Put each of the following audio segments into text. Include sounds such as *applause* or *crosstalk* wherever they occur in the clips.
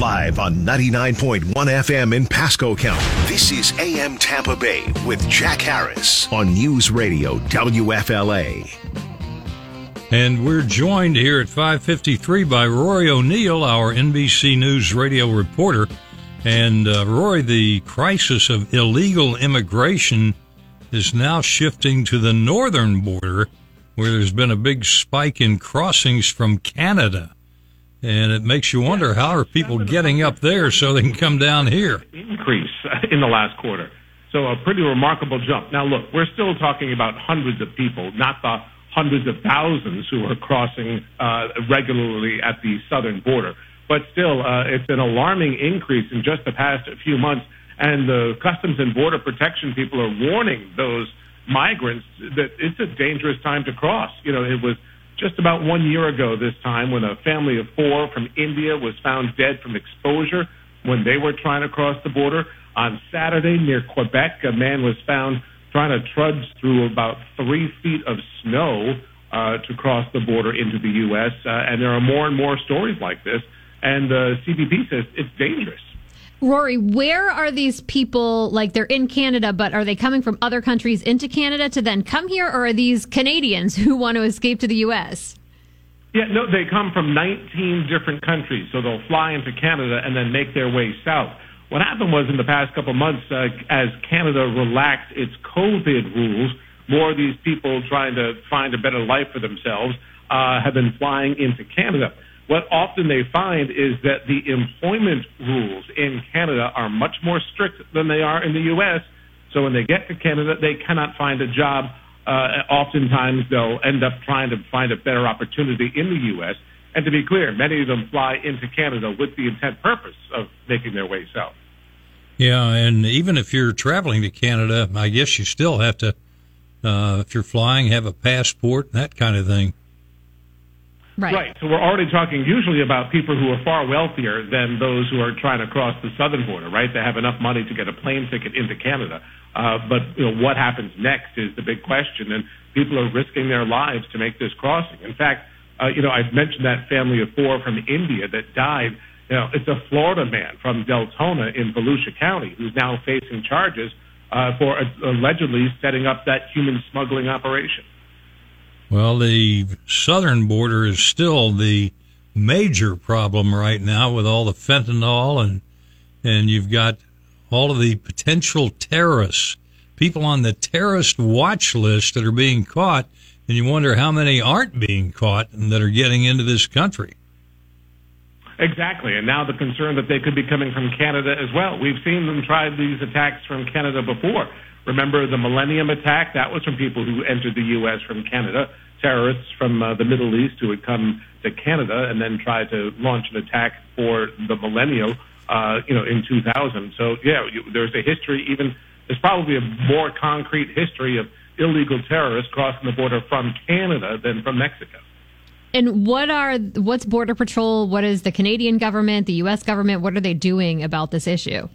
Live on 99.1 FM in Pasco County. This is AM Tampa Bay with Jack Harris on News Radio WFLA. And we're joined here at 553 by Rory O'Neill, our NBC News radio reporter. And uh, Rory, the crisis of illegal immigration is now shifting to the northern border, where there's been a big spike in crossings from Canada. And it makes you wonder how are people getting up there so they can come down here? Increase *laughs* in the last quarter. So a pretty remarkable jump. Now, look, we're still talking about hundreds of people, not the hundreds of thousands who are crossing uh, regularly at the southern border. But still, uh, it's an alarming increase in just the past few months. And the Customs and Border Protection people are warning those migrants that it's a dangerous time to cross. You know, it was just about one year ago this time when a family of four from India was found dead from exposure when they were trying to cross the border. On Saturday near Quebec, a man was found trying to trudge through about three feet of snow uh, to cross the border into the U.S. Uh, and there are more and more stories like this. And the uh, CBP says it's dangerous. Rory, where are these people? Like they're in Canada, but are they coming from other countries into Canada to then come here, or are these Canadians who want to escape to the U.S.? Yeah, no, they come from 19 different countries, so they'll fly into Canada and then make their way south. What happened was in the past couple of months, uh, as Canada relaxed its COVID rules, more of these people trying to find a better life for themselves uh, have been flying into Canada what often they find is that the employment rules in Canada are much more strict than they are in the U.S. So when they get to Canada, they cannot find a job. Uh, oftentimes, they'll end up trying to find a better opportunity in the U.S. And to be clear, many of them fly into Canada with the intent purpose of making their way south. Yeah, and even if you're traveling to Canada, I guess you still have to, uh, if you're flying, have a passport, that kind of thing. Right. Right. So we're already talking usually about people who are far wealthier than those who are trying to cross the southern border, right? They have enough money to get a plane ticket into Canada. Uh, but you know, what happens next is the big question, and people are risking their lives to make this crossing. In fact, uh, you know, I've mentioned that family of four from India that died. You know, it's a Florida man from Deltona in Volusia County who's now facing charges uh, for allegedly setting up that human smuggling operation. Well, the southern border is still the major problem right now with all the fentanyl and and you've got all of the potential terrorists, people on the terrorist watch list that are being caught, and you wonder how many aren't being caught and that are getting into this country. Exactly, and now the concern that they could be coming from Canada as well. We've seen them try these attacks from Canada before. Remember the Millennium attack? That was from people who entered the U.S. from Canada, terrorists from uh, the Middle East who had come to Canada and then tried to launch an attack for the Millennium, uh, you know, in 2000. So, yeah, you, there's a history, even, there's probably a more concrete history of illegal terrorists crossing the border from Canada than from Mexico. And what are what's Border Patrol? What is the Canadian government, the U.S. government? What are they doing about this issue?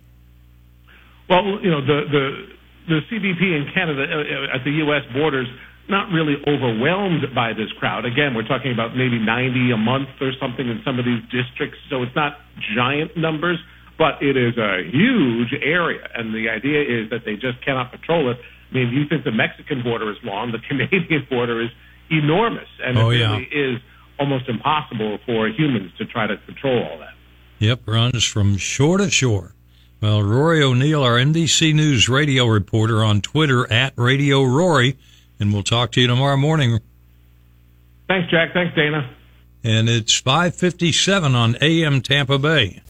Well, you know, the the the CBP in Canada uh, uh, at the U.S. borders not really overwhelmed by this crowd. Again, we're talking about maybe 90 a month or something in some of these districts, so it's not giant numbers, but it is a huge area, and the idea is that they just cannot patrol it. I mean, you think the Mexican border is long, the *laughs* Canadian border is enormous, and oh, it yeah. really is almost impossible for humans to try to control all that. Yep, runs from shore to shore. Well, Rory O'Neill, our NBC News radio reporter on Twitter at Radio Rory, and we'll talk to you tomorrow morning. Thanks, Jack. Thanks, Dana. And it's 557 on AM Tampa Bay.